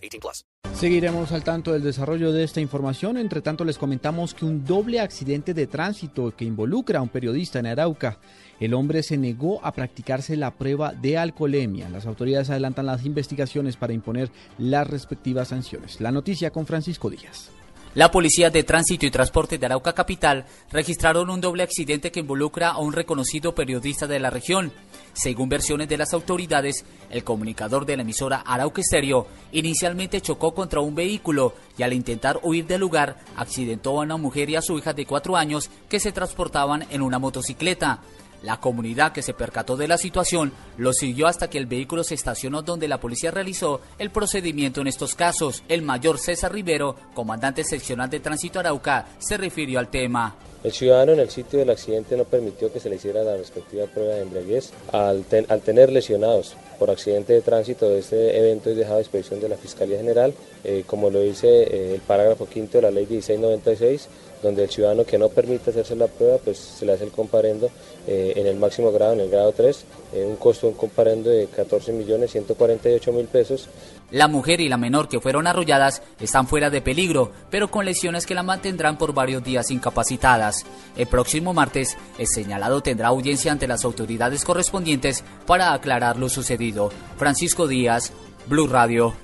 18 plus. Seguiremos al tanto del desarrollo de esta información. Entre tanto, les comentamos que un doble accidente de tránsito que involucra a un periodista en Arauca. El hombre se negó a practicarse la prueba de alcoholemia. Las autoridades adelantan las investigaciones para imponer las respectivas sanciones. La noticia con Francisco Díaz. La Policía de Tránsito y Transporte de Arauca Capital registraron un doble accidente que involucra a un reconocido periodista de la región. Según versiones de las autoridades, el comunicador de la emisora Arauca Estéreo inicialmente chocó contra un vehículo y al intentar huir del lugar accidentó a una mujer y a su hija de cuatro años que se transportaban en una motocicleta. La comunidad que se percató de la situación lo siguió hasta que el vehículo se estacionó donde la policía realizó el procedimiento en estos casos. El mayor César Rivero, comandante seccional de tránsito Arauca, se refirió al tema. El ciudadano en el sitio del accidente no permitió que se le hiciera la respectiva prueba de embriaguez. Al, tener lesionados por accidente de tránsito, este evento es dejado a disposición de la Fiscalía General, eh, como lo dice eh, el parágrafo quinto de la Ley 1696, donde el ciudadano que no permite hacerse la prueba, pues se le hace el comparendo eh, en el máximo grado, en el grado 3, eh, un costo de un comparendo de 14 millones 148 mil pesos. La mujer y la menor que fueron arrolladas están fuera de peligro, pero con lesiones que la mantendrán por varios días incapacitadas. El próximo martes, el señalado tendrá audiencia ante las autoridades correspondientes para aclarar lo sucedido. Francisco Díaz, Blue Radio.